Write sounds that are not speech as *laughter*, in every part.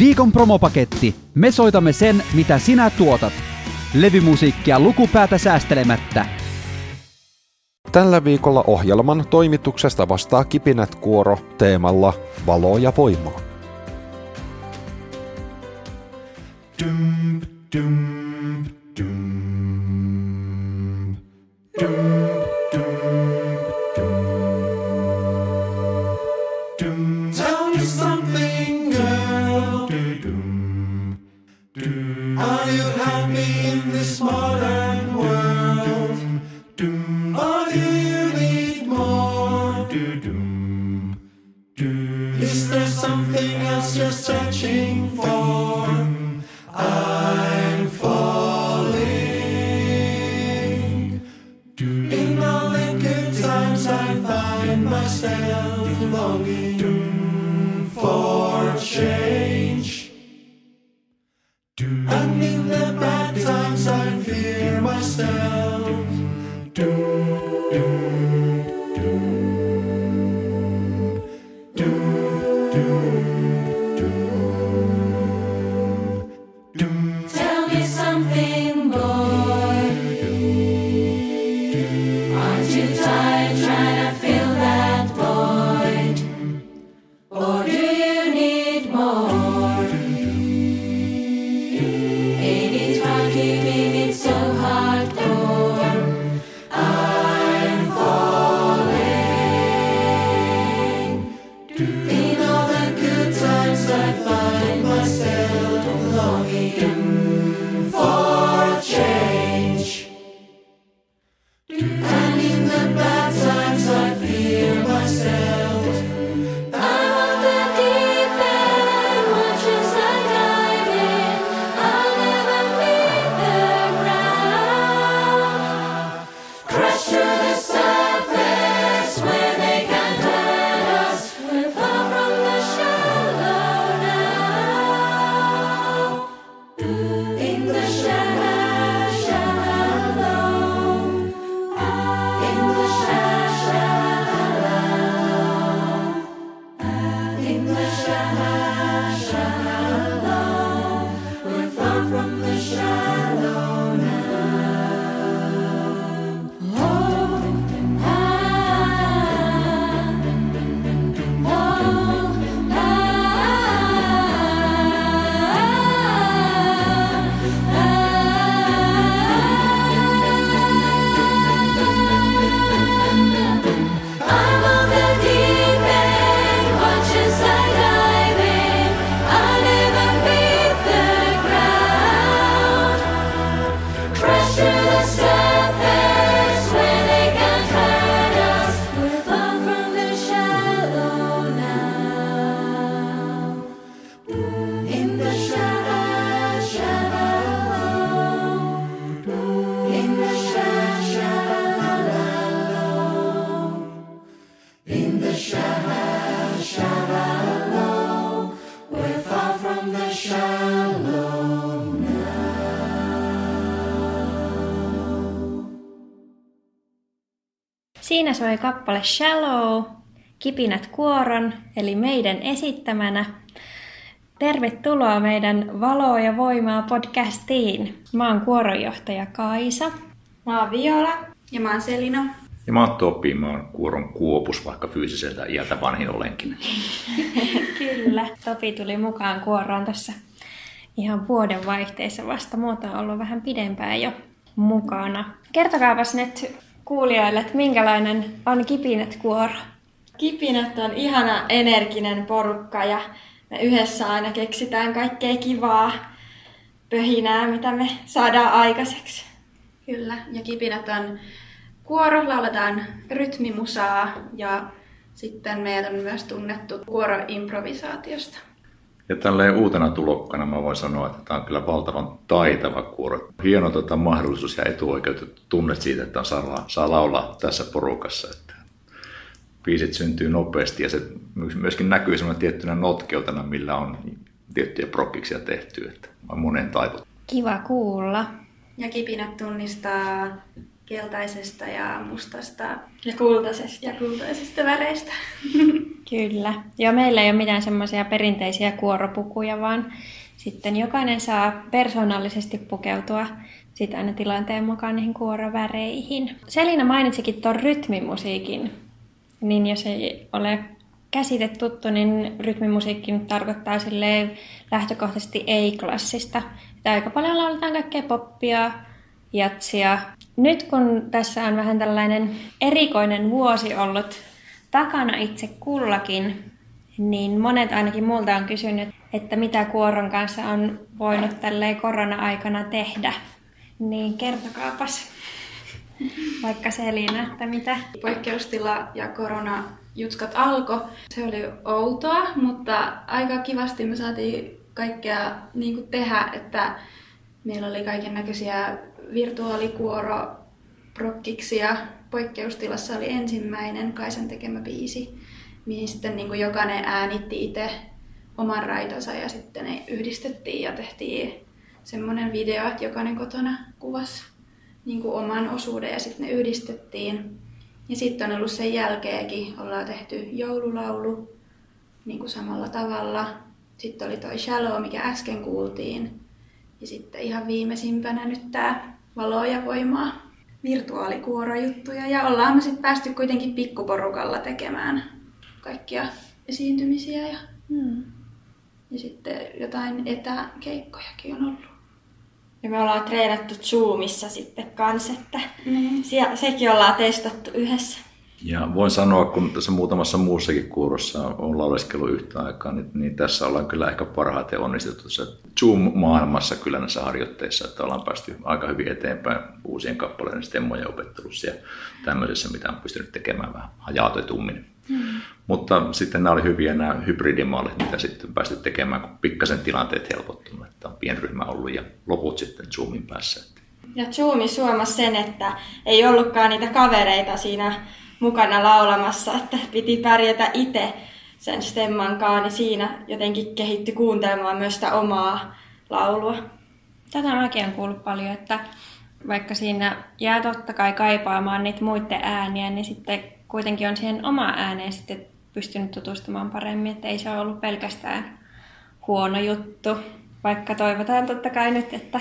Viikon promopaketti. Me soitamme sen, mitä sinä tuotat. Levymusiikkia lukupäätä säästelemättä. Tällä viikolla ohjelman toimituksesta vastaa Kipinät Kuoro teemalla Valo ja voimaa. Dum, dum, dum, dum. Siinä soi kappale Shallow, Kipinät kuoron, eli meidän esittämänä. Tervetuloa meidän Valoa ja voimaa podcastiin. Mä oon kuoronjohtaja Kaisa. Mä oon Viola. Ja mä oon Selina. Ja mä oon Topi, mä oon kuoron kuopus, vaikka fyysiseltä iältä vanhin olenkin. *laughs* Kyllä, Topi tuli mukaan kuoroon tässä ihan vuoden vaihteessa vasta. Muuta on ollut vähän pidempään jo mukana. Kertokaapas nyt kuulijoille, että minkälainen on Kipinät kuoro? Kipinät on ihana energinen porukka ja me yhdessä aina keksitään kaikkea kivaa pöhinää, mitä me saadaan aikaiseksi. Kyllä, ja Kipinät on kuoro, lauletaan rytmimusaa ja sitten meidän on myös tunnettu kuoroimprovisaatiosta. Ja tälleen uutena tulokkana mä voin sanoa, että tämä on kyllä valtavan taitava kuoro. Hieno tota, mahdollisuus ja etuoikeutettu tunne siitä, että on saa, saa laulaa tässä porukassa. Että biisit syntyy nopeasti ja se myöskin näkyy semmoinen tiettynä notkeutena, millä on tiettyjä prokkiksia tehty. Että on monen taivut. Kiva kuulla. Ja kipinät tunnistaa keltaisesta ja mustasta ja kultaisesta, ja kultaisesta väreistä. Kyllä. Ja meillä ei ole mitään semmoisia perinteisiä kuoropukuja, vaan sitten jokainen saa persoonallisesti pukeutua sitten aina tilanteen mukaan niihin kuoroväreihin. Selina mainitsikin tuon rytmimusiikin, niin jos ei ole käsite tuttu, niin rytmimusiikki nyt tarkoittaa lähtökohtaisesti ei-klassista. Että aika paljon lauletaan kaikkea poppia, jatsia. Nyt kun tässä on vähän tällainen erikoinen vuosi ollut takana itse kullakin, niin monet ainakin multa on kysynyt, että mitä kuoron kanssa on voinut tälleen korona-aikana tehdä. Niin kertokaapas vaikka Selina, että mitä? Poikkeustila ja korona jutskat alkoi. Se oli outoa, mutta aika kivasti me saatiin kaikkea niin kuin tehdä, että meillä oli kaiken näköisiä virtuaalikuoro prokkiksia. Poikkeustilassa oli ensimmäinen Kaisen tekemä biisi, mihin sitten niin kuin jokainen äänitti itse oman raitansa ja sitten ne yhdistettiin ja tehtiin semmoinen video, että jokainen kotona kuvasi niin kuin oman osuuden ja sitten ne yhdistettiin. Ja sitten on ollut sen jälkeenkin, ollaan tehty joululaulu niin kuin samalla tavalla. Sitten oli toi Shallow, mikä äsken kuultiin. Ja sitten ihan viimeisimpänä nyt tämä valoa ja voimaa virtuaalikuorojuttuja. Ja ollaan me sitten päästy kuitenkin pikkuporukalla tekemään kaikkia esiintymisiä ja, hmm. ja sitten jotain etäkeikkojakin on ollut. Ja me ollaan treenattu Zoomissa sitten kanssa, että mm. siellä, sekin ollaan testattu yhdessä. Ja voin sanoa, kun tässä muutamassa muussakin kuurossa on lauleskellut yhtä aikaa, niin, niin tässä ollaan kyllä ehkä parhaiten onnistuttu Zoom-maailmassa kyllä näissä harjoitteissa, että ollaan päästy aika hyvin eteenpäin uusien kappaleiden stemmojen opettelussa ja tämmöisessä, mitä on pystynyt tekemään vähän hajautetummin. Mm. Mutta sitten nämä oli hyviä nämä hybridimallit, mitä sitten päästy tekemään, kun pikkasen tilanteet helpottunut, että on pienryhmä ollut ja loput sitten Zoomin päässä. Ja Zoomi suomasi sen, että ei ollutkaan niitä kavereita siinä mukana laulamassa, että piti pärjätä itse sen stemmankaan, niin siinä jotenkin kehittyi kuuntelemaan myös sitä omaa laulua. Tätä mäkin olen kuullut paljon, että vaikka siinä jää totta kai kaipaamaan niitä muiden ääniä, niin sitten kuitenkin on siihen omaan ääneen sitten pystynyt tutustumaan paremmin, että ei se ollut pelkästään huono juttu, vaikka toivotaan totta kai nyt, että,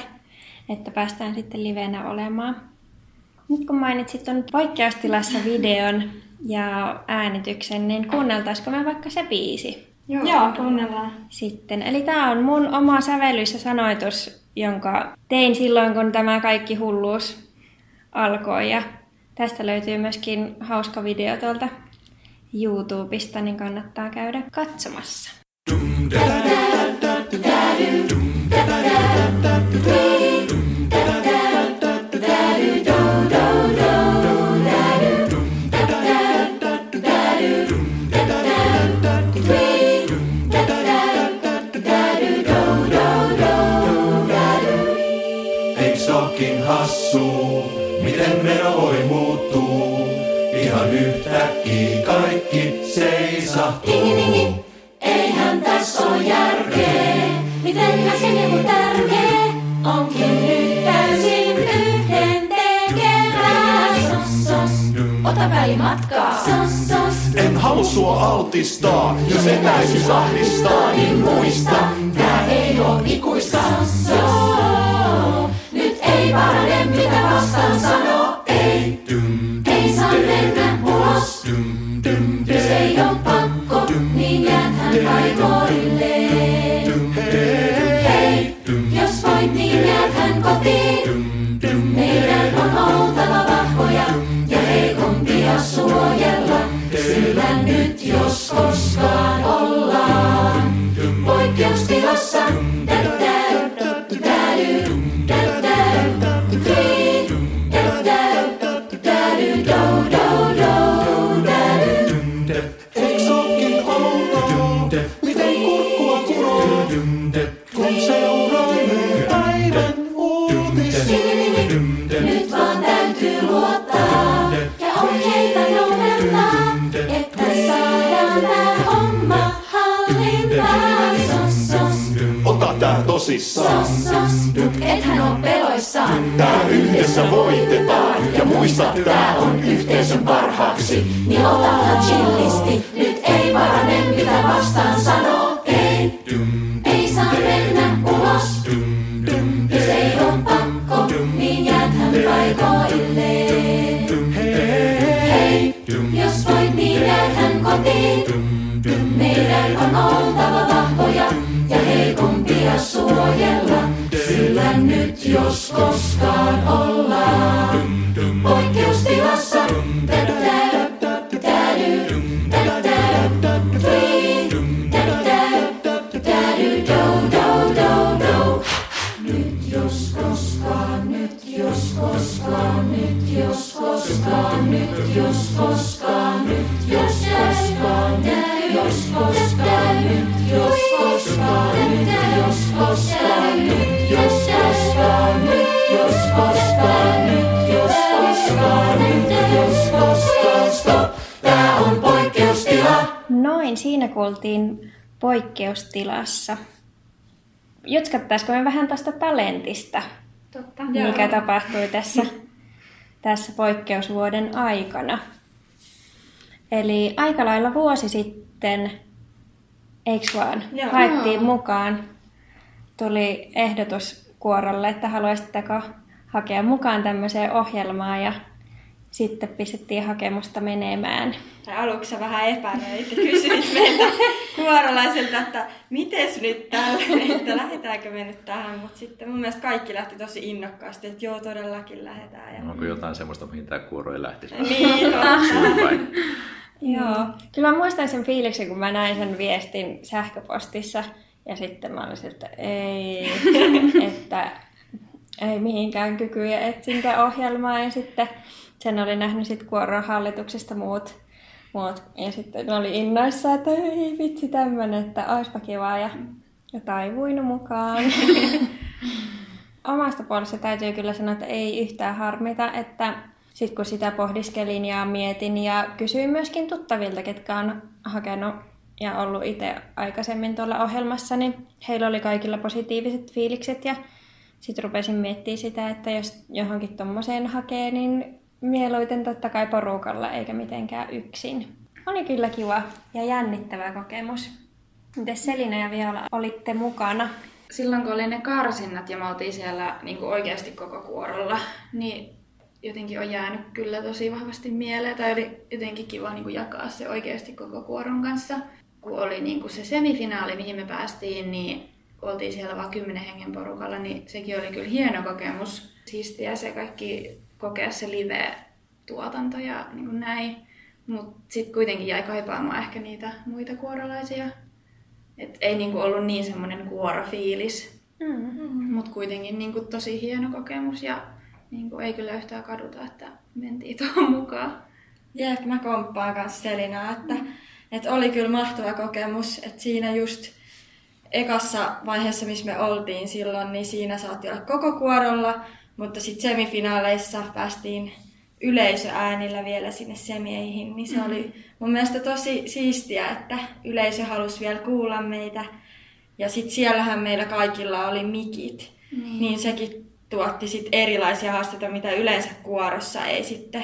että päästään sitten livenä olemaan. Nyt kun mainitsit tuon poikkeustilassa videon ja äänityksen, niin kuunneltaisiko me vaikka se biisi? Joo, Joo kuunnellaan. Sitten. Eli tämä on mun oma sävellys ja sanoitus, jonka tein silloin, kun tämä kaikki hulluus alkoi. Ja tästä löytyy myöskin hauska video tuolta YouTubesta, niin kannattaa käydä katsomassa. Dum, da, da, da, da, da, dum, da, da, da, da, da, miten seisahtuu. Dingi, dingi, eihän tässä ole järkeä. Miten se niinku tärkeä onkin nyt täysin yhden tekevää. Sos, sos, ota välimatkaa. Sos, sos. En halua sua altistaa, jos etäisyys ahdistaa, niin muista, tää ei oo ikuista. Sos, sos. Nyt ei parane mitä vastaan sanoo. Ei, ei niin jääthän paikoilleen. Hei, jos voit, niin jääthän kotiin. Meidän on oltava vahvoja ja heikompia suojella, sillä nyt jos koskaan ollaan poikkeustilassa. Tosissaan. Ethän on peloissaan. Tää yhdessä voitetaan. Ja muista, tää on yhteisön parhaaksi. Niin otahan chillisti, nyt ei varane ainoastaan sanoo ei. Ei saa mennä ulos. Jos ei on pakko, niin jääthän paikoilleen. Hei, jos voit, niin jääthän kotiin. Suojella, sillä nyt jos koskaan ollaan kuultiin poikkeustilassa. Jutskattaisiko me vähän tästä talentista, Totta. mikä tapahtui tässä, *laughs* tässä poikkeusvuoden aikana? Eli aika lailla vuosi sitten, eiks vaan, Joo. haettiin mukaan, tuli ehdotus kuorolle, että haluaisitteko hakea mukaan tämmöiseen ohjelmaan ja sitten pistettiin hakemusta menemään. Tai aluksi vähän epäröit ja kysyit meiltä *laughs* kuorolaiselta, että mites nyt tällä, että lähdetäänkö me nyt tähän. Mutta sitten mun mielestä kaikki lähti tosi innokkaasti, että joo todellakin lähdetään. Ja... Onko jotain semmoista, mihin tämä kuoro ei lähtisi? Niin. *laughs* Joo. Kyllä mä muistan sen fiiliksen, kun mä näin sen viestin sähköpostissa. Ja sitten mä olisin, että ei, *laughs* että ei mihinkään kykyjä etsintäohjelmaa. Ja sitten sen oli nähnyt sit kuoron hallituksesta muut, muut. Ja sitten ne oli innoissa, että ei vitsi tämmönen, että oispa kivaa. Ja, ja taivuin mukaan. *laughs* Omasta puolesta täytyy kyllä sanoa, että ei yhtään harmita, että sitten kun sitä pohdiskelin ja mietin ja kysyin myöskin tuttavilta, ketkä on hakenut ja ollut itse aikaisemmin tuolla ohjelmassa, niin heillä oli kaikilla positiiviset fiilikset ja sitten rupesin miettimään sitä, että jos johonkin tommoseen hakee, niin mieluiten totta kai porukalla eikä mitenkään yksin. Oli kyllä kiva ja jännittävä kokemus. Miten Selina ja Viola olitte mukana? silloin kun oli ne karsinnat ja me oltiin siellä niin kuin oikeasti koko kuorolla, niin jotenkin on jäänyt kyllä tosi vahvasti mieleen. Tai oli jotenkin kiva niin kuin jakaa se oikeasti koko kuoron kanssa. Kun oli niin kuin se semifinaali, mihin me päästiin, niin oltiin siellä vain kymmenen hengen porukalla, niin sekin oli kyllä hieno kokemus. Siistiä se kaikki kokea se live-tuotanto ja niin kuin näin. Mutta sitten kuitenkin jäi kaipaamaan ehkä niitä muita kuorolaisia. Et ei niinku ollut niin semmoinen kuorofiilis, Mm. mutta kuitenkin niinku tosi hieno kokemus ja niinku ei kyllä yhtään kaduta, että mentiin tuohon mukaan. Jep, mä komppaan kanssa Selinaa, että, että oli kyllä mahtava kokemus, että siinä just ekassa vaiheessa, missä me oltiin silloin, niin siinä saatiin olla koko kuorolla, mutta sitten semifinaaleissa päästiin yleisöäänillä vielä sinne semieihin, niin se oli mun mielestä tosi siistiä, että yleisö halusi vielä kuulla meitä. Ja sitten siellähän meillä kaikilla oli mikit, niin, niin sekin tuotti sit erilaisia haasteita, mitä yleensä kuorossa ei sitten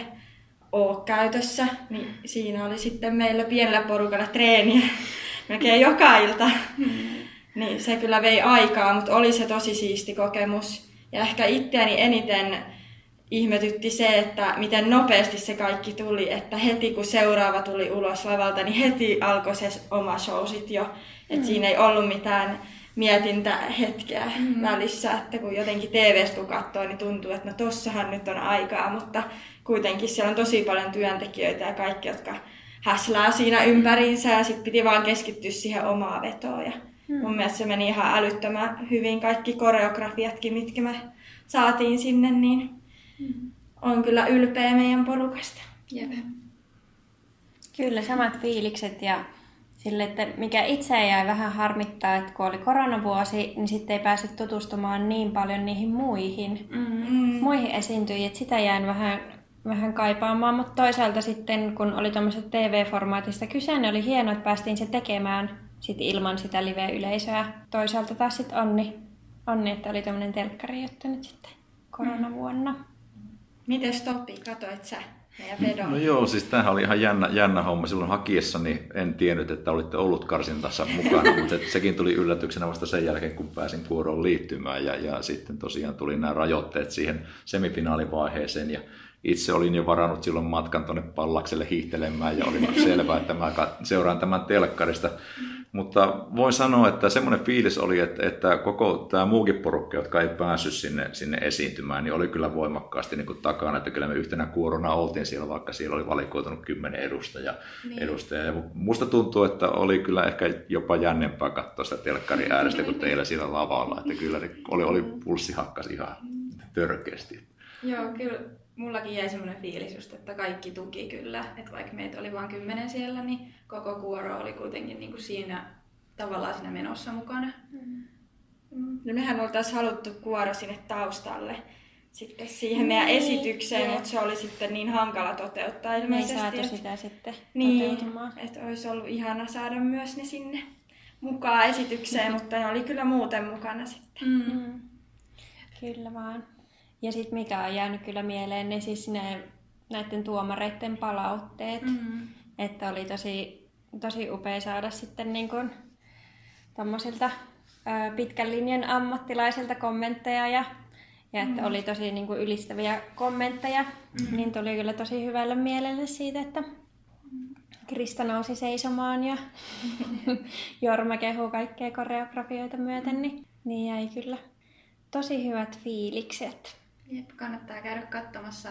ole käytössä. Niin siinä oli sitten meillä pienellä porukalla treeniä *laughs* melkein joka ilta. Niin se kyllä vei aikaa, mutta oli se tosi siisti kokemus. Ja ehkä itseäni eniten ihmetytti se, että miten nopeasti se kaikki tuli, että heti kun seuraava tuli ulos lavalta, niin heti alkoi se oma show sit jo. Et mm. Siinä ei ollut mitään mietintähetkeä mm. välissä, että kun jotenkin TV-stä kun katsoo, niin tuntuu, että no tossahan nyt on aikaa, mutta kuitenkin siellä on tosi paljon työntekijöitä ja kaikki, jotka häslää siinä ympäriinsä ja sitten piti vaan keskittyä siihen omaan vetoon. Ja mm. Mun mielestä se meni ihan älyttömän hyvin kaikki koreografiatkin, mitkä me saatiin sinne, niin mm. on kyllä ylpeä meidän porukasta. Jep. Kyllä, samat fiilikset ja sille, että mikä itse jäi vähän harmittaa, että kun oli koronavuosi, niin sitten ei päässyt tutustumaan niin paljon niihin muihin, Mm. muihin esiintyjiin, että sitä jäin vähän, vähän kaipaamaan, mutta toisaalta sitten kun oli tuommoisesta TV-formaatista kyse, niin oli hienoa, että päästiin se tekemään sit ilman sitä live-yleisöä. Toisaalta taas sitten onni, onni, että oli tämmöinen telkkari juttu nyt sitten koronavuonna. Mites Topi, katoit sä? meidän vedon. No joo, siis tämähän oli ihan jännä, jännä homma. Silloin hakiessani en tiennyt, että olitte ollut karsintassa mukana, *laughs* mutta sekin tuli yllätyksenä vasta sen jälkeen, kun pääsin kuoroon liittymään. Ja, ja sitten tosiaan tuli nämä rajoitteet siihen semifinaalivaiheeseen. Ja itse olin jo varannut silloin matkan tuonne Pallakselle hiihtelemään ja oli selvää, että mä seuraan tämän telkkarista. Mutta voin sanoa, että semmoinen fiilis oli, että, että koko tämä muukin porukka, jotka ei päässyt sinne, sinne esiintymään, niin oli kyllä voimakkaasti niin kuin takana, että kyllä me yhtenä kuorona oltiin siellä, vaikka siellä oli valikoitunut kymmenen edustajaa. Niin. edustajaa. Ja musta tuntuu, että oli kyllä ehkä jopa jännempää katsoa sitä telkkarin äärestä kuin teillä siellä lavalla, että kyllä oli, oli pulssi hakkasi ihan törkeästi. Joo, kyllä mullakin jäi semmoinen fiilis just, että kaikki tuki kyllä. Että vaikka meitä oli vain kymmenen siellä, niin koko kuoro oli kuitenkin niin kuin siinä tavallaan siinä menossa mukana. Mm. No mehän oltaisiin haluttu kuoro sinne taustalle sitten siihen meidän niin, esitykseen, mutta se oli sitten niin hankala toteuttaa ilmeisesti. Me ei saatu että, sitä sitten niin, että olisi ollut ihana saada myös ne sinne mukaan esitykseen, *laughs* mutta ne oli kyllä muuten mukana sitten. Mm. Kyllä vaan. Ja sitten mikä on jäänyt kyllä mieleen, niin siis ne näiden tuomareiden palautteet, mm-hmm. että oli tosi, tosi upea saada sitten niin kuin tommosilta ö, pitkän linjan ammattilaisilta kommentteja ja, ja että mm-hmm. oli tosi niin kuin ylistäviä kommentteja, mm-hmm. niin tuli kyllä tosi hyvälle mielelle siitä, että Krista nousi seisomaan ja *laughs* Jorma kehuu kaikkea koreografioita myöten, niin, niin jäi kyllä tosi hyvät fiilikset. Jep, kannattaa käydä katsomassa.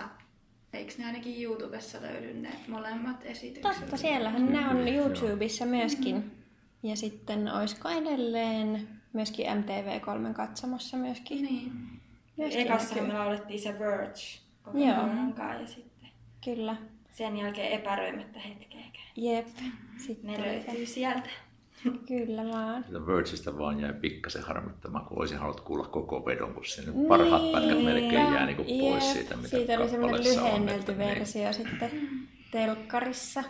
Eikö ne ainakin YouTubessa löydy ne molemmat esitykset? Totta, siellähän ne on YouTubessa myöskin. Mm-hmm. Ja sitten olisiko edelleen myöskin MTV3 katsomossa myöskin. Niin. myöskin Ekassa me laulettiin se Verge koko Joo. ja sitten Kyllä. sen jälkeen epäröimättä hetkeäkään. Jep. Sitten ne löytyy sieltä. *laughs* Kyllä vaan. Sitä Virgistä vaan jäi pikkasen harmittamaan, kun olisin halunnut kuulla koko vedon, kun sinne niin. parhaat pätkät melkein jää niin kuin pois siitä, mitä Siitä oli semmoinen lyhennelty on, versio niin. sitten telkkarissa.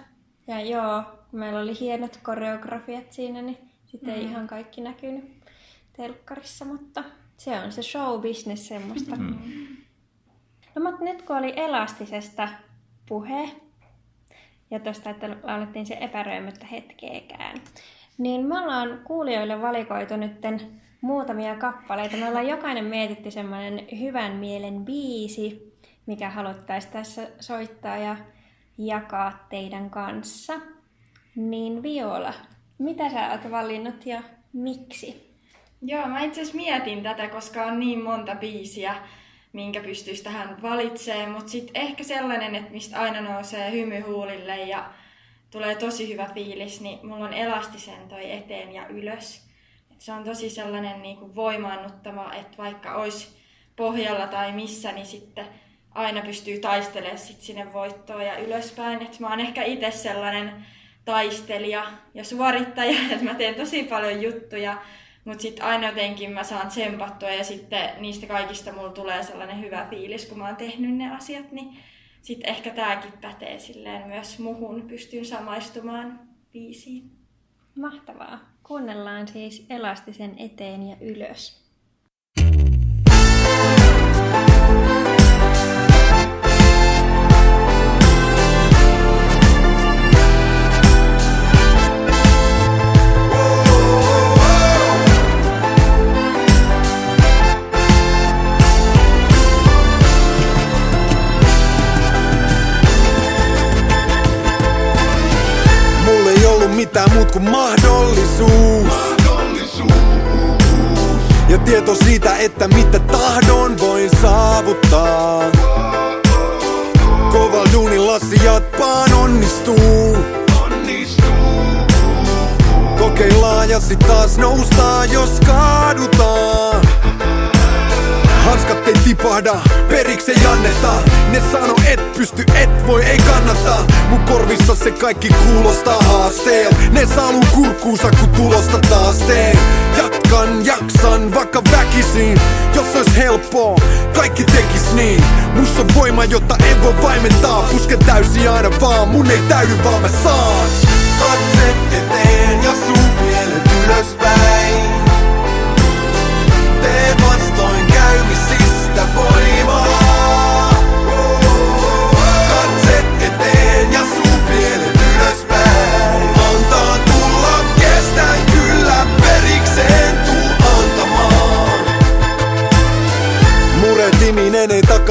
Ja joo, kun meillä oli hienot koreografiat siinä, niin sitten mm. ei ihan kaikki näkynyt telkkarissa, mutta se on se show business semmoista. Mm. No mutta nyt kun oli elastisesta puhe, ja tuosta, että laulettiin se epäröimättä hetkeekään, niin me ollaan kuulijoille valikoitu nyt muutamia kappaleita. Me ollaan jokainen mietitty semmoinen hyvän mielen biisi, mikä haluttaisiin tässä soittaa ja jakaa teidän kanssa. Niin Viola, mitä sä oot valinnut ja miksi? Joo, mä itse asiassa mietin tätä, koska on niin monta biisiä, minkä pystyisi tähän valitsemaan, mutta sitten ehkä sellainen, että mistä aina nousee hymy huulille ja tulee tosi hyvä fiilis, niin mulla on elastisen toi eteen ja ylös. Et se on tosi sellainen niin kuin voimaannuttava, että vaikka olisi pohjalla tai missä, niin sitten aina pystyy taistelemaan sit sinne voittoon ja ylöspäin. Et mä oon ehkä itse sellainen taistelija ja suorittaja, *laughs* että mä teen tosi paljon juttuja, mutta sitten aina jotenkin mä saan tsempattua ja sitten niistä kaikista mulla tulee sellainen hyvä fiilis, kun mä oon tehnyt ne asiat, niin sitten ehkä tämäkin pätee silleen myös muhun, pystyn samaistumaan biisiin. Mahtavaa. Kuunnellaan siis elastisen eteen ja ylös. mitään että mitä tahdon voin saavuttaa. Koval duunilla sijatpaan onnistuu. Kokeillaan ja sit taas noustaan, jos kaadutaan. Hanskat ei tipahda, periksi ei anneta Ne sano et pysty, et voi, ei kannata Mun korvissa se kaikki kuulostaa haasteen Ne saaluu kurkkuunsa kun tulosta taas teen Jatkan, jaksan, vaikka väkisin Jos ois helppoa, kaikki tekis niin. Musta on voima, jota en voi vaimentaa. Puske täysi aina vaan, mun ei täydy vaan mä saan. Katse eteen ja suu pielet ylöspäin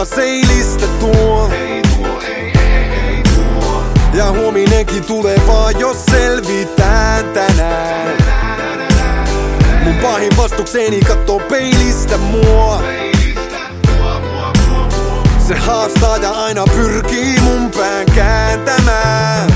Peliminen ei seilistä tuo. Ja huominenkin tulee vaan, jos selvitään tänään. Mun pahin vastukseni kattoo peilistä mua. Se haastaa ja aina pyrkii mun pään kääntämään.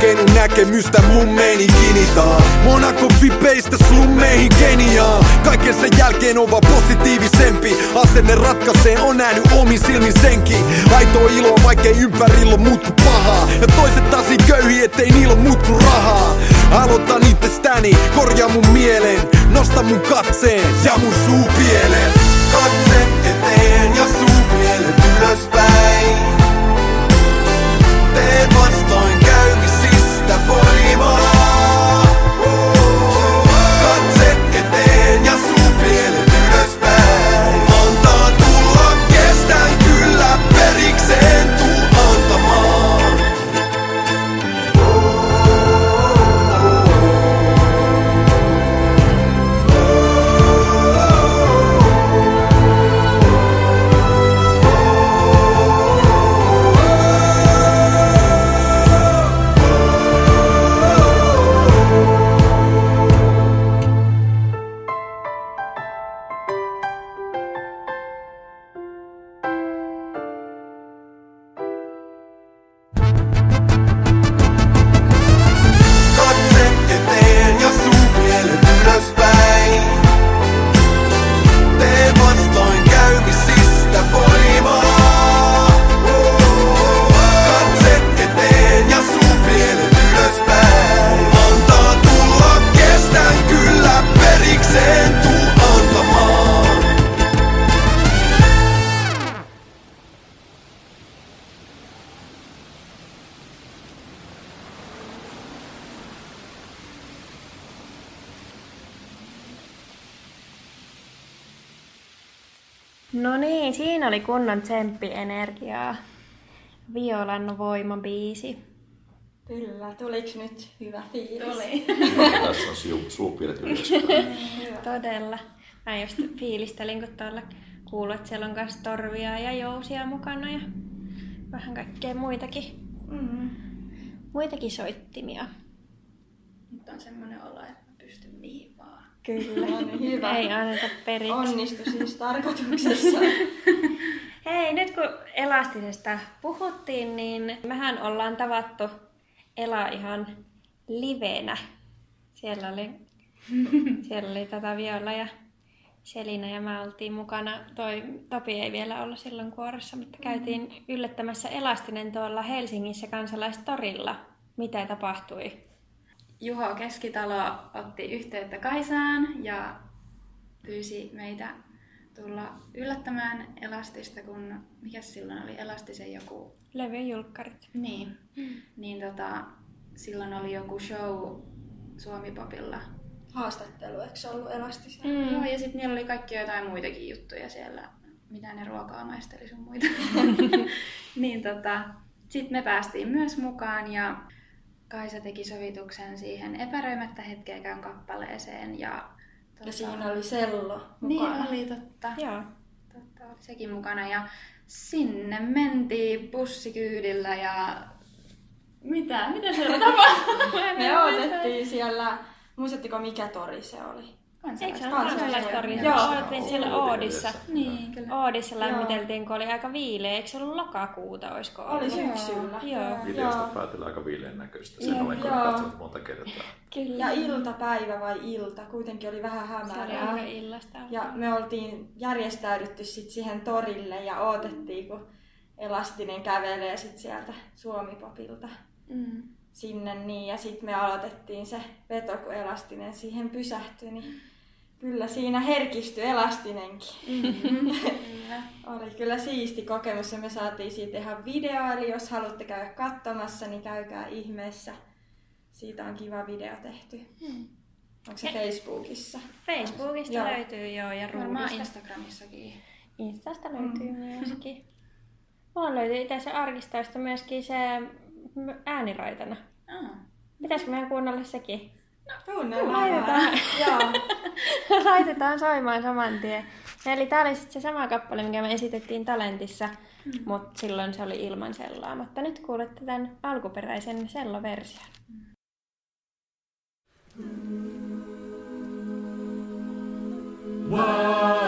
Hakenut näkemystä meni kinitaan. Monaco vipeistä slummeihin Keniaan Kaiken sen jälkeen on vaan positiivisempi. Asenne ratkaisee on nähnyt omin silmin senkin. Aito ilo vaikkei ympärillä on muut kuin pahaa Ja toiset taas niin köyhi ettei niillä on muut kuin rahaa. Aloitan itsestäni, korjaa mun mielen Nosta mun katseen ja mun suu pieleen Katse eteen ja suu pielet ylöspäin. Tee vastoin oli kunnon tsemppienergiaa. Violan voimabiisi. Kyllä, tuliks nyt hyvä fiilis? Tuli. *laughs* Tässä on suupielet ylöspäin. *laughs* Todella. Mä just fiilistelin, kun tuolla kuuluu, että siellä on myös torvia ja jousia mukana ja vähän kaikkea muitakin, Mm. muitakin soittimia. Nyt on semmoinen olo, että mä pystyn mihin vaan. Kyllä. No niin, hyvä. Ei anneta periksi. Onnistu siis tarkoituksessa. *laughs* Hei, nyt kun elastisesta puhuttiin, niin mehän ollaan tavattu Ela ihan livenä. Siellä oli, siellä oli tätä Viola ja Selina ja mä oltiin mukana. Toi Topi ei vielä ollut silloin kuorossa, mutta käytiin yllättämässä Elastinen tuolla Helsingissä kansalaistorilla. Mitä tapahtui? Juho Keskitalo otti yhteyttä Kaisaan ja pyysi meitä tulla yllättämään Elastista, kun mikä silloin oli Elastisen joku Levyjulkkarit. Niin. Niin tota, silloin oli joku show Suomi-popilla. Haastattelu, eikö se ollut elastisia? Mm. Joo, ja sitten niillä oli kaikki jotain muitakin juttuja siellä, mitä ne ruokaa maisteli sun muita. *laughs* *laughs* niin tota, sitten me päästiin myös mukaan ja Kaisa teki sovituksen siihen epäröimättä hetkeäkään kappaleeseen. Ja, tota, Ja siinä oli sello Niin mukana. oli totta. Joo. totta oli sekin mukana. Ja sinne mentiin bussikyydillä ja mitä? Mitä siellä tapahtui? *laughs* Me odotettiin siellä, muistatteko mikä tori se oli? Se kansalaistorilla? Joo. Oltiin siellä Oodissa. Niin, kyllä. Oodissa lämmiteltiin, kun oli aika viileä. Eikö se ollut lokakuuta, olisiko ollut? Oli syksyllä. Joo. Videosta päätellä aika viileän näköistä. Sen olen katsonut monta kertaa. Kyllä. Ja iltapäivä vai ilta, kuitenkin oli vähän Se oli hämärää. aika illasta. Ja me oltiin järjestäydytty sit siihen torille ja odotettiin, kun Elastinen kävelee sit sieltä Suomipopilta Mm. sinne niin. Ja sitten me aloitettiin se veto, kun Elastinen siihen pysähtyi. Niin kyllä siinä herkistyi Elastinenkin. *laughs* Oli kyllä siisti kokemus ja me saatiin siitä ihan video, eli jos haluatte käydä katsomassa, niin käykää ihmeessä. Siitä on kiva video tehty. Onko se Facebookissa? Facebookista Joo. löytyy joo ja Varmaan Ruudista. Instagramissakin. Instasta löytyy myöskin. Mulla löytyy itse se arkistoista myöskin se ääniraitana. Ah. Pitäisikö meidän kuunnella sekin? Laitetaan. *laughs* Joo. Laitetaan soimaan saman tien. Eli tää oli sitten se sama kappale, mikä me esitettiin Talentissa, mm. mutta silloin se oli ilman sellaa. Mutta nyt kuulette tämän alkuperäisen selloversion. Haluan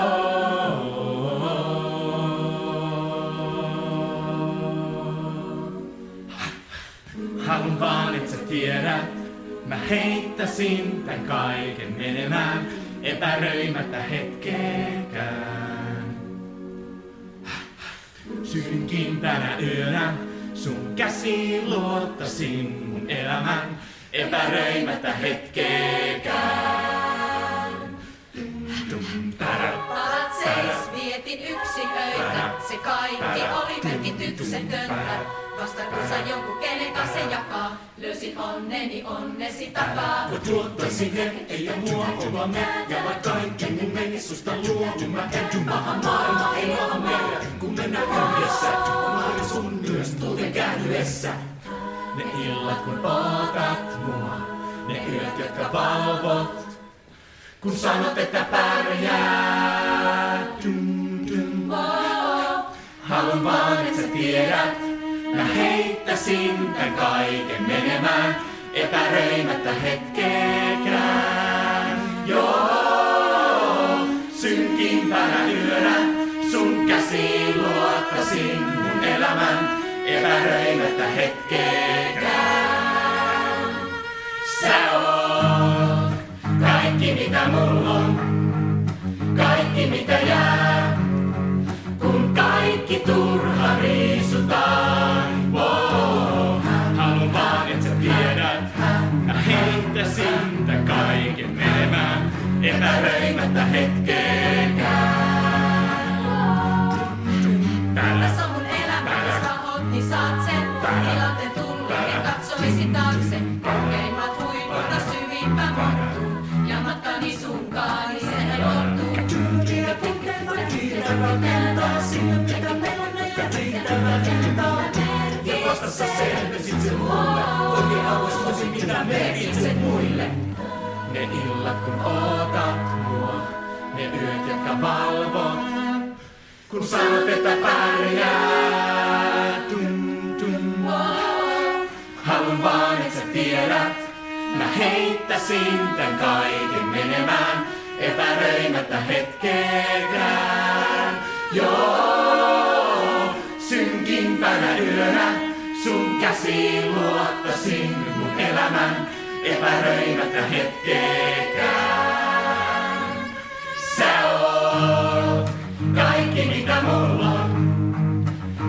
heittäisin tän kaiken menemään, epäröimättä hetkeäkään. Synkimpänä yönä sun käsi luottasin mun elämän, epäröimättä hetkeäkään. Dum, tara, Alat seis, vietin yksin öitä. Se kaikki oli merkityksetöntä. Vasta kun sain jonkun kenen kanssa se jakaa, löysin onneni onnesi takaa. Kun tuottaisin ne, ei ja mua olla me, ja vaikka kaikki mun meni susta luovun, mä en paha maailma ei ole meidän, kun mennään yhdessä, on aina sun myös tuuten käännyessä. Ne illat kun ootat mua, ne yöt jotka valvot, kun sanot että pärjää. Dum, dum. Haluan vaan, et sä tiedät, mä heittäisin tän kaiken menemään, epäröimättä hetkeäkään. Joo, synkimpänä yönä sun käsiin luottasin mun elämän, epäröimättä hetkeäkään. Sä oot kaikki mitä mulla on, kaikki mitä jää. Kun kaikki turha riisutaan, kaiken menemään, epäröimättä hetkeäkään. Täällä Tässä on mun elämä, jos tahot, niin saat sen. Tilanteen tunnen ja katsoisin taakse. Korkeimmat huipulta syvimpään mahtuu. Ja matkani sunkaan, niin se helpottuu. Ja pitää rakentaa sinne, mitä mennä ja riittävä kentaa. Ja vastassa selvisit sen mulle, oikein arvostuisin mitä merkitset muille. Ne illat kun ootat mua, ne yöt jotka valvot, kun sanot että pärjää. Tum, tum. Haluan vaan et sä tiedät, mä heittäisin tän kaiken menemään, epäröimättä hetkeäkään. Joo, synkimpänä yönä sun käsiin luottasin mun elämän, epäröimättä hetkeäkään. Sä oot kaikki mitä mulla on,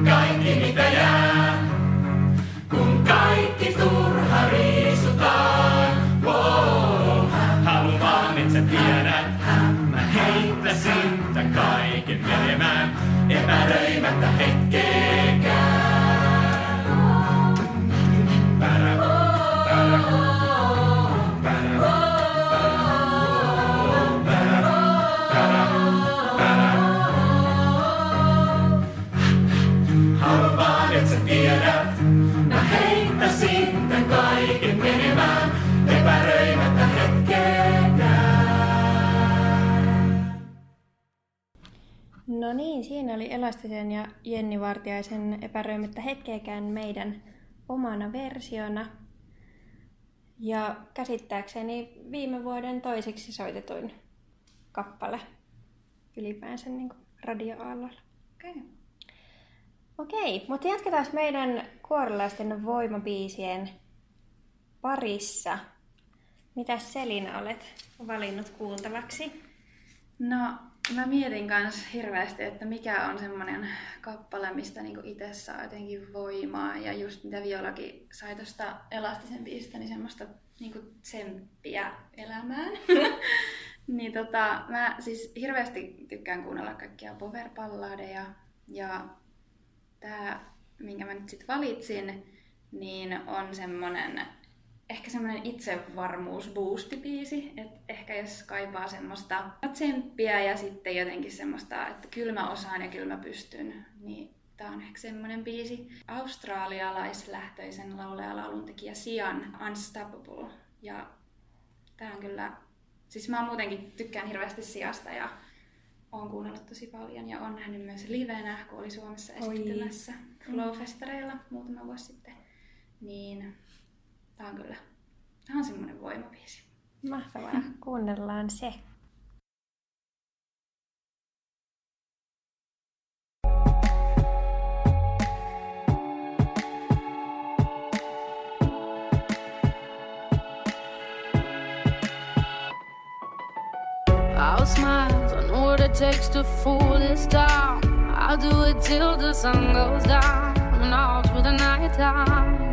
kaikki mitä jää. Kun kaikki turha riisutaan, wow. Haluan vaan et sä tiedät, mä heittäisin tän kaiken menemään, epäröimättä hetkeäkään. No niin, siinä oli Elastisen ja Jenni Vartiaisen epäröimättä hetkeäkään meidän omana versiona. Ja käsittääkseni viime vuoden toiseksi soitetuin kappale ylipäänsä niin radioaalloilla. Okei. Okei, mutta jatketaan meidän kuorolaisten voimabiisien parissa. Mitä Selina olet valinnut kuultavaksi? No, mä mietin kans hirveästi, että mikä on semmonen kappale, mistä niinku itse saa jotenkin voimaa. Ja just mitä Violakin sai tosta elastisen biisistä, niin semmoista niinku tsemppiä elämään. *laughs* niin tota, mä siis hirveästi tykkään kuunnella kaikkia powerballadeja. Ja tää, minkä mä nyt sit valitsin, niin on semmonen ehkä semmoinen itsevarmuus boostibiisi, että ehkä jos kaipaa semmoista tsemppiä ja sitten jotenkin semmoista, että kyllä mä osaan ja kyllä mä pystyn, niin tää on ehkä semmoinen biisi. Australialaislähtöisen laulaja lauluntekijä Sian Unstoppable. Ja tää on kyllä, siis mä muutenkin tykkään hirveästi Siasta ja olen kuunnellut tosi paljon ja olen nähnyt myös livenä, kun oli Suomessa esiintymässä Flowfestareilla muutama vuosi sitten. Niin tää on kyllä, tää on semmoinen voimabiisi. Mahtavaa. *laughs* Kuunnellaan se. I'll smile, I know what it takes to fool this town. I'll do it till the sun goes down and all through the night time.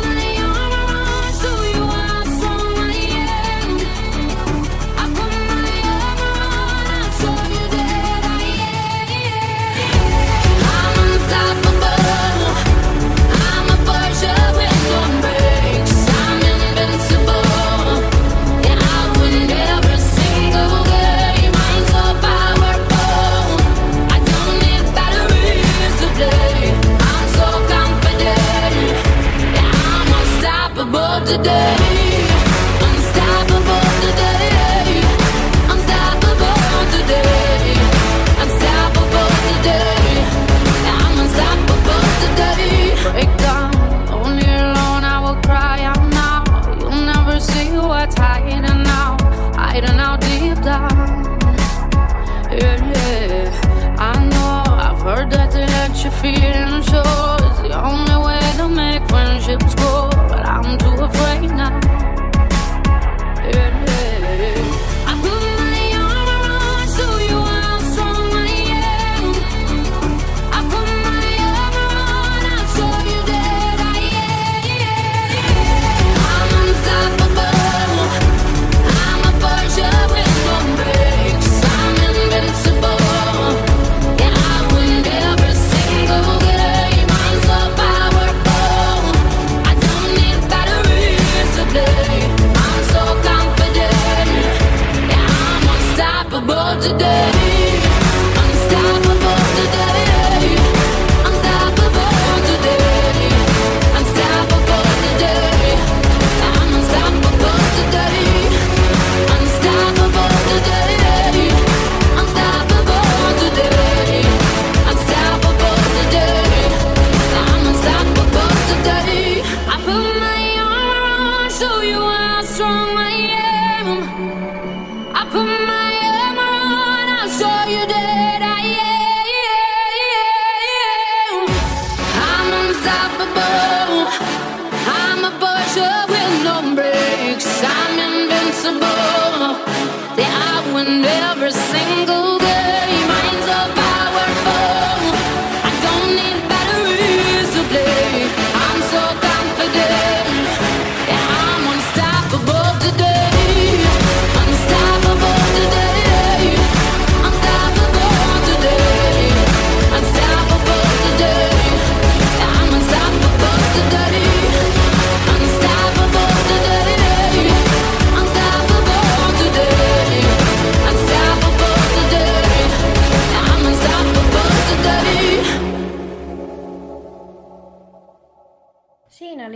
today.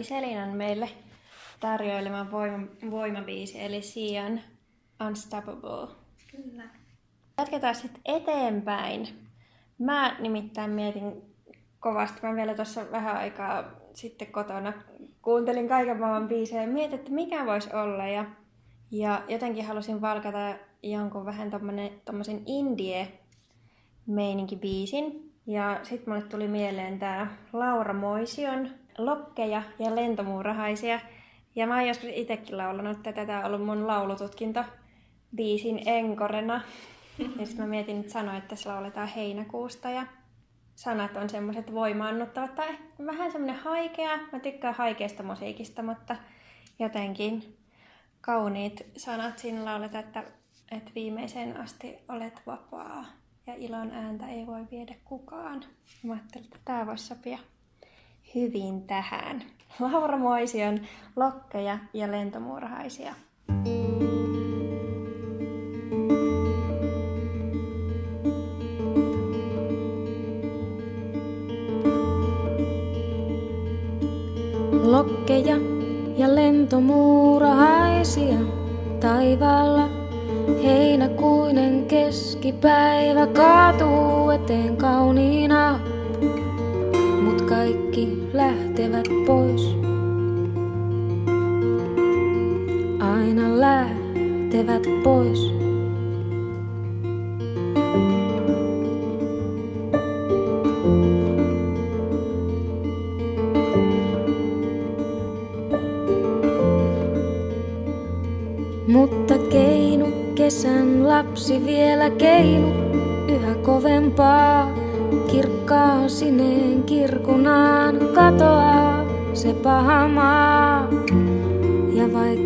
Selinan meille tarjoilema voima, voimabiisi, eli Sian Unstoppable. Kyllä. Jatketaan sitten eteenpäin. Mä nimittäin mietin kovasti, mä vielä tuossa vähän aikaa sitten kotona kuuntelin kaiken maailman biisejä ja mietin, että mikä voisi olla. Ja, ja jotenkin halusin valkata jonkun vähän tommosen indie meininkibiisin. Ja sitten mulle tuli mieleen tää Laura Moision Lokkeja ja lentomuurahaisia. Ja mä oon joskus itsekin laulanut tätä. Tää on ollut mun laulututkinto biisin enkorena. *laughs* Ja sitten mä mietin, että sanoa, että tässä lauletaan heinäkuusta ja sanat on semmoiset voimaannuttavat tai vähän semmoinen haikea. Mä tykkään haikeasta musiikista, mutta jotenkin kauniit sanat siinä lauletaan, että, että viimeiseen asti olet vapaa ja ilon ääntä ei voi viedä kukaan. Mä ajattelin, että tää voisi sopia hyvin tähän. *laughs* Laura Moision lokkeja ja lentomurhaisia. Lokkeja ja lentomuurahaisia taivaalla heinäkuinen keskipäivä kaatuu eteen kauniina kaikki lähtevät pois. Aina lähtevät pois. Mutta keinu, kesän lapsi vielä keinu, yhä kovempaa. Kirkkaan sineen kirkunaan katoaa se paha maa. Ja vaikka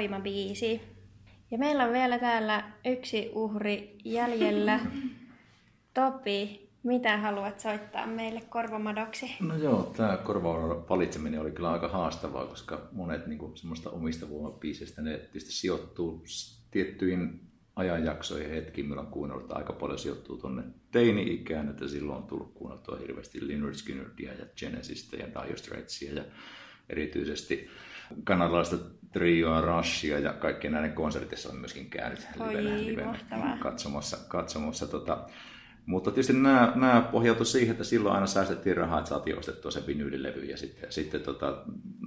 voimabiisi. Ja meillä on vielä täällä yksi uhri jäljellä. *laughs* Topi, mitä haluat soittaa meille korvamadoksi? No joo, tämä korvaavan valitseminen oli kyllä aika haastavaa, koska monet niin kuin, semmoista omista voimabiiseistä, ne tietysti sijoittuu tiettyihin ajanjaksoihin ja hetkiin. Meillä on kuunnellut että aika paljon sijoittuu tuonne teini-ikään, että silloin on tullut kuunneltua hirveästi Lynyrd Skynyrdia ja Genesistä ja Dire Straitsia ja erityisesti kanadalaista trioa, Rushia ja kaikkien näiden konsertissa on myöskin käynyt Oi, livenä, mahtavaa. katsomassa. katsomassa tota. Mutta tietysti nämä, nämä pohjautu siihen, että silloin aina säästettiin rahaa, että saatiin ostettua se vinyylilevy ja sitten, sitten tota,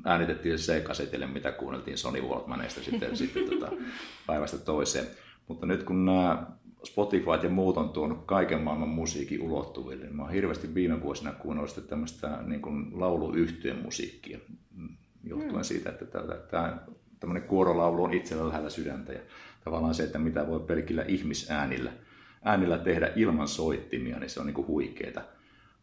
äänitettiin se C-kasetille, mitä kuunneltiin Sony Walkmaneista sitten, *laughs* sitten tota, päivästä toiseen. Mutta nyt kun nämä Spotify ja muut on tuonut kaiken maailman musiikin ulottuville, mä oon hirveästi viime vuosina kuunnellut sitten tämmöistä niin kuin lauluyhtyön musiikkia, johtuen Mm. siitä, että tämä, tämä tämmöinen kuorolaulu on itsellä lähellä sydäntä ja tavallaan se, että mitä voi pelkillä ihmisäänillä äänillä tehdä ilman soittimia, niin se on niin kuin huikeeta.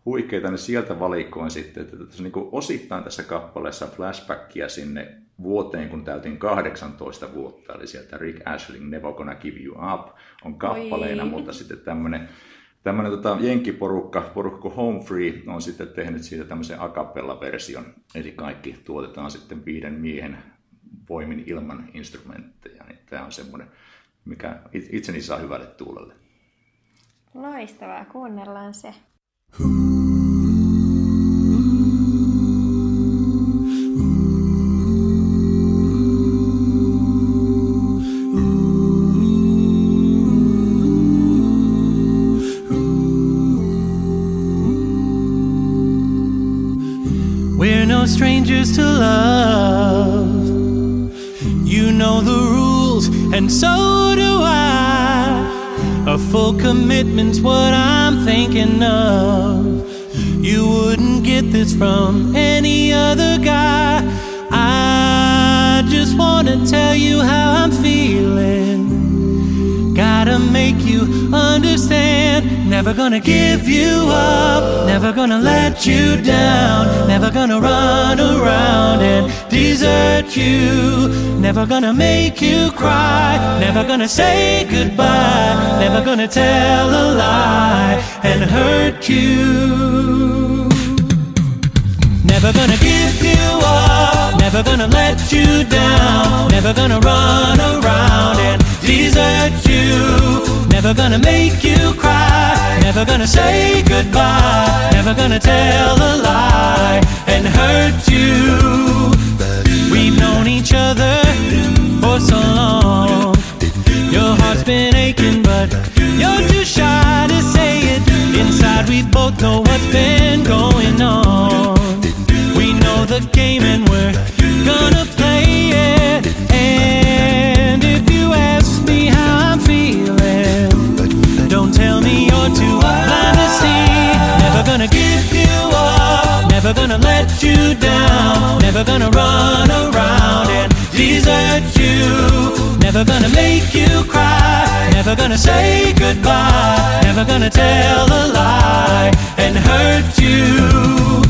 Huikeeta, niin sieltä valikoin sitten, että tässä niin osittain tässä kappaleessa flashbackia sinne vuoteen, kun täytin 18 vuotta, eli sieltä Rick Ashling Never Gonna Give You Up on kappaleena, Oi. mutta sitten tämmöinen Tämmöinen tota, jenkkiporukka, porukka Home Free, on sitten tehnyt siitä tämmöisen a cappella-version, eli kaikki tuotetaan sitten viiden miehen voimin ilman instrumentteja. Niin tämä on semmoinen, mikä it- itseni saa hyvälle tuulelle. Loistavaa, kuunnellaan se. We're no strangers to love. You know the rules, and so do I. A full commitment's what I'm thinking of. You wouldn't get this from any other guy. I just wanna tell you how I'm feeling. Make you understand. Never gonna give you up. Never gonna let you down. Never gonna run around and desert you. Never gonna make you cry. Never gonna say goodbye. Never gonna tell a lie and hurt you. Never gonna give you up, never gonna let you down, never gonna run around and desert you, never gonna make you cry, never gonna say goodbye, never gonna tell a lie and hurt you. We've known each other for so long. Your heart's been aching, but you're too shy to say it. Inside, we both know what's been going on. We know the game and we're gonna play it. And if you ask Never gonna give you up, never gonna let you down, never gonna run around and desert you. Never gonna make you cry, never gonna say goodbye, never gonna tell a lie and hurt you.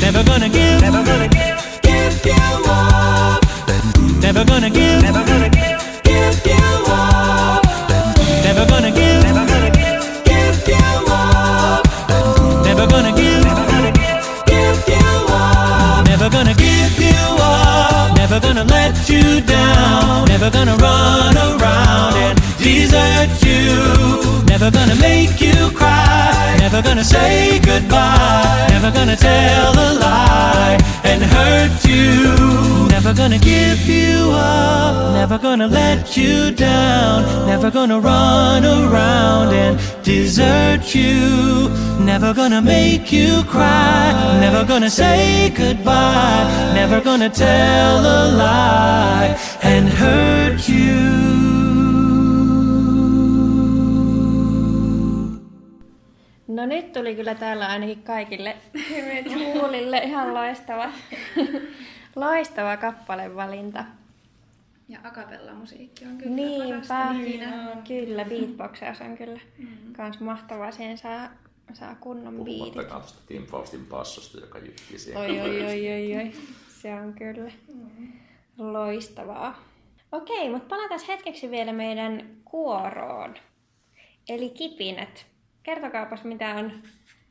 Never gonna give, never gonna give, give you up. Never gonna give, never gonna give Never gonna run around and desert you. Never gonna make you cry. Never gonna say goodbye. Never gonna tell a lie and hurt you. Never gonna give you up. Never gonna let you down. Never gonna run around and desert you. Never gonna make you cry. Never gonna say goodbye. Never gonna tell a lie and hurt you. Nyt tuli kyllä täällä ainakin kaikille *laughs* kuulille ihan loistava, *laughs* loistava kappalevalinta. Ja akapella musiikki on kyllä Niinpä, ikinä. kyllä, beatboxaus on kyllä kans mahtavaa, siihen saa, saa kunnon biitit. Puhumattakaan tuosta Tim Faustin passosta, joka jytki siihen. Oi, oi, oi, oi, oi. Se on kyllä loistavaa. Okei, mutta palataan hetkeksi vielä meidän kuoroon. Eli kipinät. Kertokaapas, mitä on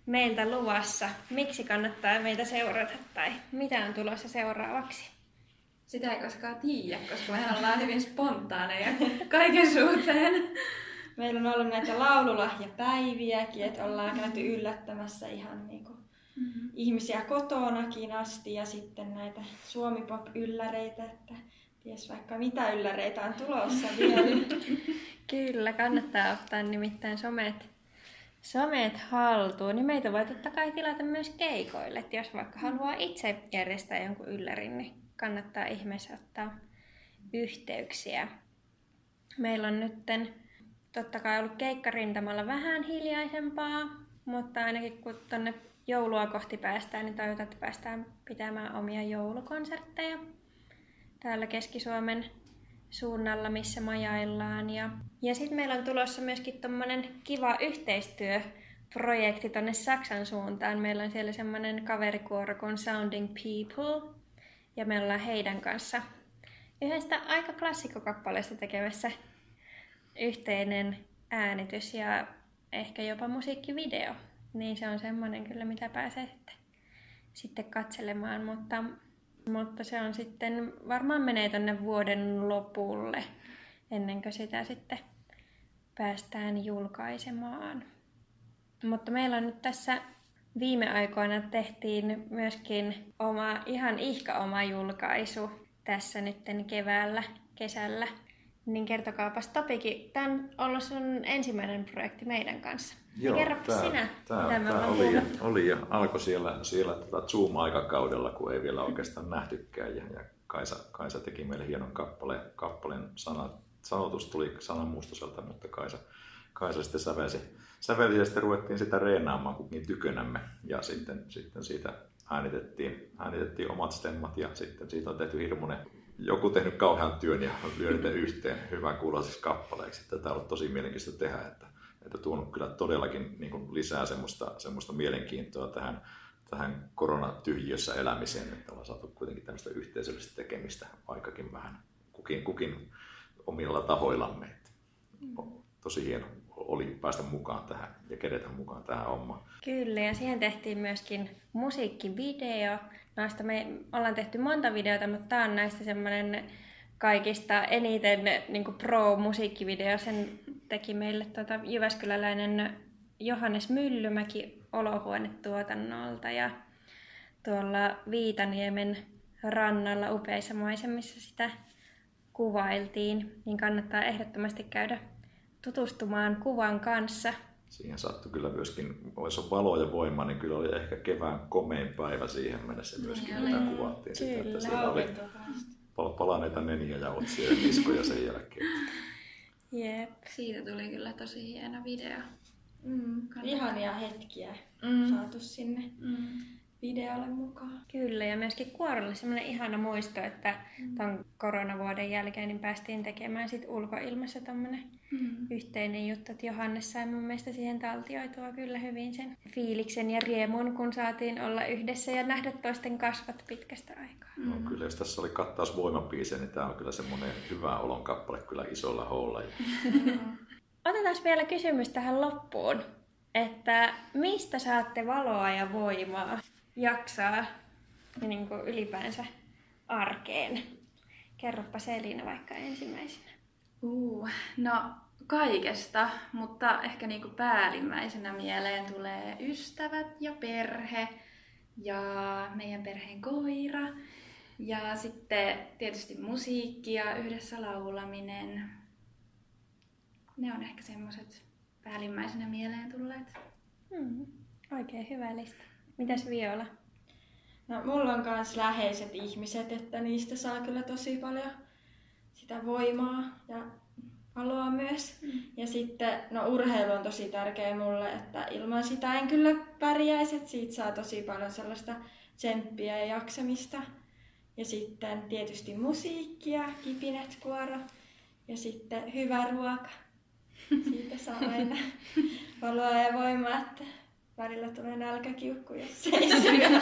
meiltä luvassa. Miksi kannattaa meitä seurata tai mitä on tulossa seuraavaksi? Sitä ei koskaan tiedä, koska me ollaan hyvin spontaaneja kaiken suhteen. Meillä on ollut näitä laululahjapäiviäkin, että ollaan käyty yllättämässä ihan niinku Mm-hmm. ihmisiä kotonakin asti ja sitten näitä suomipop-ylläreitä, että ties vaikka mitä ylläreitä on tulossa vielä. Kyllä, kannattaa ottaa nimittäin somet, somet haltuun. Niin meitä voi totta kai tilata myös keikoille, että jos vaikka haluaa itse järjestää jonkun yllärin, niin kannattaa ihmeessä ottaa yhteyksiä. Meillä on nytten totta kai ollut keikkarintamalla vähän hiljaisempaa, mutta ainakin kun tonne joulua kohti päästään, niin toivotaan, että päästään pitämään omia joulukonsertteja täällä Keski-Suomen suunnalla, missä majaillaan. Ja, ja sitten meillä on tulossa myöskin tommonen kiva yhteistyöprojekti tonne Saksan suuntaan. Meillä on siellä semmonen kaverikuoro kuin Sounding People. Ja me ollaan heidän kanssa yhdestä aika klassikkokappaleesta tekemässä yhteinen äänitys ja ehkä jopa musiikkivideo. Niin se on semmoinen kyllä, mitä pääsee sitten, sitten katselemaan, mutta, mutta se on sitten, varmaan menee tonne vuoden lopulle, ennen kuin sitä sitten päästään julkaisemaan. Mutta meillä on nyt tässä viime aikoina tehtiin myöskin oma, ihan ihka oma julkaisu tässä nytten keväällä, kesällä. Niin kertokaapas Topikin, tämä on ollut sun ensimmäinen projekti meidän kanssa. Ja kerropa sinä, tää, mitä me tää oli, ja, oli ja alkoi siellä, siellä tota Zoom-aikakaudella, kun ei vielä oikeastaan nähtykään. Ja, ja Kaisa, Kaisa teki meille hienon kappaleen, kappaleen sana, sanotus tuli sanamuustoselta, mutta Kaisa, Kaisa sitten sävelsi, sävelsi ja sitten ruvettiin sitä reenaamaan kukin tykönämme. Ja sitten, sitten siitä äänitettiin, äänitettiin omat stemmat ja sitten siitä on tehty hirmuinen joku tehnyt kauhean työn ja lyönyt yhteen hyvän kuuloisiksi kappaleeksi. Tätä on ollut tosi mielenkiintoista tehdä, että, että tuonut kyllä todellakin niin kuin lisää semmoista, semmoista mielenkiintoa tähän, tähän koronatyhjiössä elämiseen, että ollaan saatu kuitenkin tämmöistä yhteisöllistä tekemistä, vaikkakin vähän kukin, kukin omilla tahoillamme. Että tosi hieno oli päästä mukaan tähän ja kerätä mukaan tähän hommaan. Kyllä, ja siihen tehtiin myöskin musiikkivideo. Noista me ollaan tehty monta videota, mutta tämä on näistä semmoinen kaikista eniten niin pro-musiikkivideo. Sen teki meille tuota Jyväskyläläinen Johannes Myllymäki olohuonetuotannolta ja tuolla Viitaniemen rannalla upeissa maisemissa sitä kuvailtiin, niin kannattaa ehdottomasti käydä tutustumaan kuvan kanssa. Siihen sattui kyllä myöskin, jos on valo ja voima, niin kyllä oli ehkä kevään komein päivä siihen mennessä myöskin, Niin mitä kuvattiin. Sitä, Kyllä. että siellä oli pal- palaneita neniä ja otsia ja kiskoja sen jälkeen. Jep. Siitä tuli kyllä tosi hieno video. Mm, ihania hetkiä Mm. saatu sinne Mm. Videolle mukaan. Kyllä, ja myöskin kuorolle semmoinen ihana muisto, että tuon koronavuoden jälkeen niin päästiin tekemään sit ulkoilmassa tämmöinen Mm. yhteinen juttu, että Johannes sai mun mielestä siihen taltioitua kyllä hyvin sen fiiliksen ja riemun, kun saatiin olla yhdessä ja nähdä toisten kasvat pitkästä aikaa. No, kyllä jos tässä oli kattaus voimapiise, niin tämä on kyllä semmoinen hyvä olon kappale kyllä isolla hoolla. Ja *laughs* Otetaan vielä kysymys tähän loppuun, että mistä saatte valoa ja voimaa jaksaa ja niin kuin ylipäänsä arkeen? Kerropa Selina vaikka ensimmäisenä. Uh, no kaikesta, mutta ehkä niinku päällimmäisenä mieleen tulee ystävät ja perhe ja meidän perheen koira. Ja sitten tietysti musiikki ja yhdessä laulaminen. Ne on ehkä semmoiset päällimmäisenä mieleen tulleet. Hmm, oikein hyvä lista. Mitäs Viola? No, mulla on myös läheiset ihmiset, että niistä saa kyllä tosi paljon sitä voimaa ja valoa myös. Mm. Ja sitten, no urheilu on tosi tärkeä mulle, että ilman sitä en kyllä pärjäisi, että siitä saa tosi paljon sellaista tsemppiä ja jaksamista. Ja sitten tietysti musiikkia, kipinet kuoro ja sitten hyvä ruoka. Siitä saa aina *laughs* valoa ja voimaa, että välillä tulee nälkäkiukku, jos *laughs* ei syö.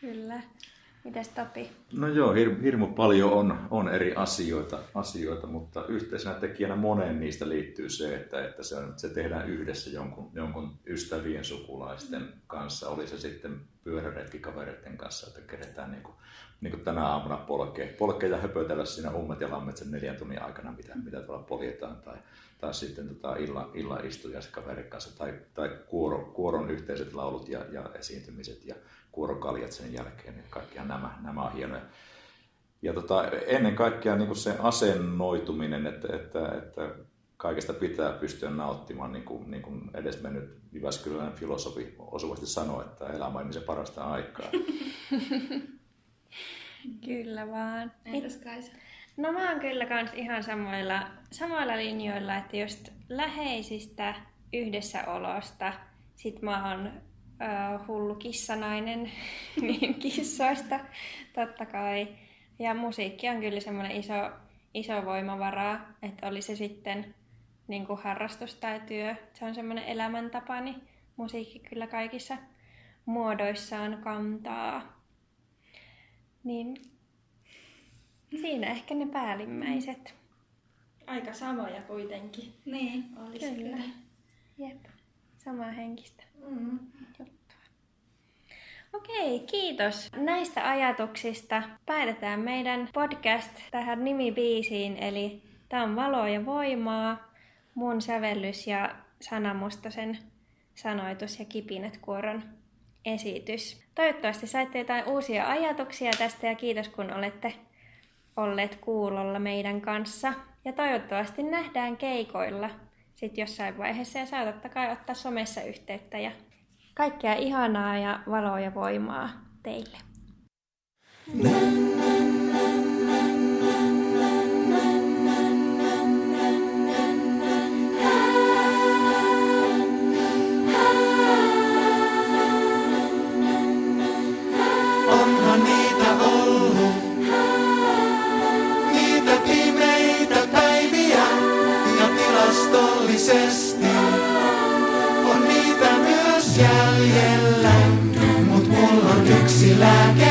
Kyllä. Mitäs Topi? No joo, hir- hirmu paljon on, on eri asioita, asioita, mutta yhteisenä tekijänä moneen niistä liittyy se, että, että se, on, se tehdään yhdessä jonkun, jonkun ystävien sukulaisten kanssa, oli se sitten pyöräretkikavereiden kanssa, että keretään niin kuin, niin kuin tänä aamuna polkea, polkea ja höpötellä siinä ummet ja lammet sen neljän tunnin aikana, mitä, mitä tuolla poljetaan, tai, tai sitten tota illa, illan istuja se kaverin kanssa, tai, tai kuoro, kuoron yhteiset laulut ja, ja esiintymiset ja kuorokaljat sen jälkeen, niin kaikkihan nämä, nämä on hienoja. Ja tota, ennen kaikkea niin se asennoituminen, että, että, että kaikesta pitää pystyä nauttimaan, niin kuin, niin kuin edesmennyt Jyväskyläinen filosofi osuvasti sanoi, että elämä on ihmisen parasta aikaa. *laughs* Kyllä vaan. Entäs Kaisa? No mä oon kyllä kans ihan samoilla, samoilla linjoilla, että just läheisistä yhdessäolosta, sit mä oon ö, hullu kissanainen, *laughs* niin kissoista totta kai. Ja musiikki on kyllä semmoinen iso, iso voimavara, että oli se sitten niin kuin harrastus tai työ, se on semmoinen elämäntapa, niin musiikki kyllä kaikissa muodoissaan kantaa. Niin siinä ehkä ne päällimmäiset. Aika samoja kuitenkin. Niin. Olisi Kyllä. kyllä. Jep, samaa henkistä Mm. juttua. Okei, kiitos näistä ajatuksista. Päätetään meidän podcast tähän nimibiisiin, eli tämä on Valoa ja voimaa, mun sävellys ja Sana Mustosen sanoitus ja Kipinät kuoron esitys. Toivottavasti saitte jotain uusia ajatuksia tästä ja kiitos kun olette olleet kuulolla meidän kanssa. Ja toivottavasti nähdään keikoilla sitten jossain vaiheessa ja saa totta kai ottaa somessa yhteyttä ja kaikkea ihanaa ja valoa ja voimaa teille. Mm-hmm. ikuisesti on niitä myös jäljellä. Mut mulla on yksi lääke.